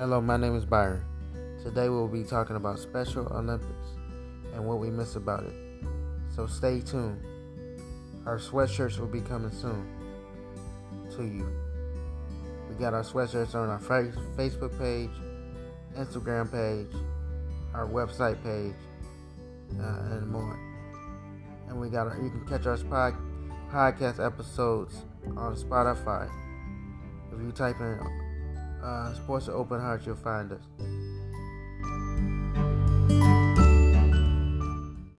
Hello, my name is Byron. Today we'll be talking about Special Olympics and what we miss about it. So stay tuned. Our sweatshirts will be coming soon to you. We got our sweatshirts on our Facebook page, Instagram page, our website page, uh, and more. And we got our, you can catch our pod, podcast episodes on Spotify. If you type in uh, Sports Open Heart, you'll find us.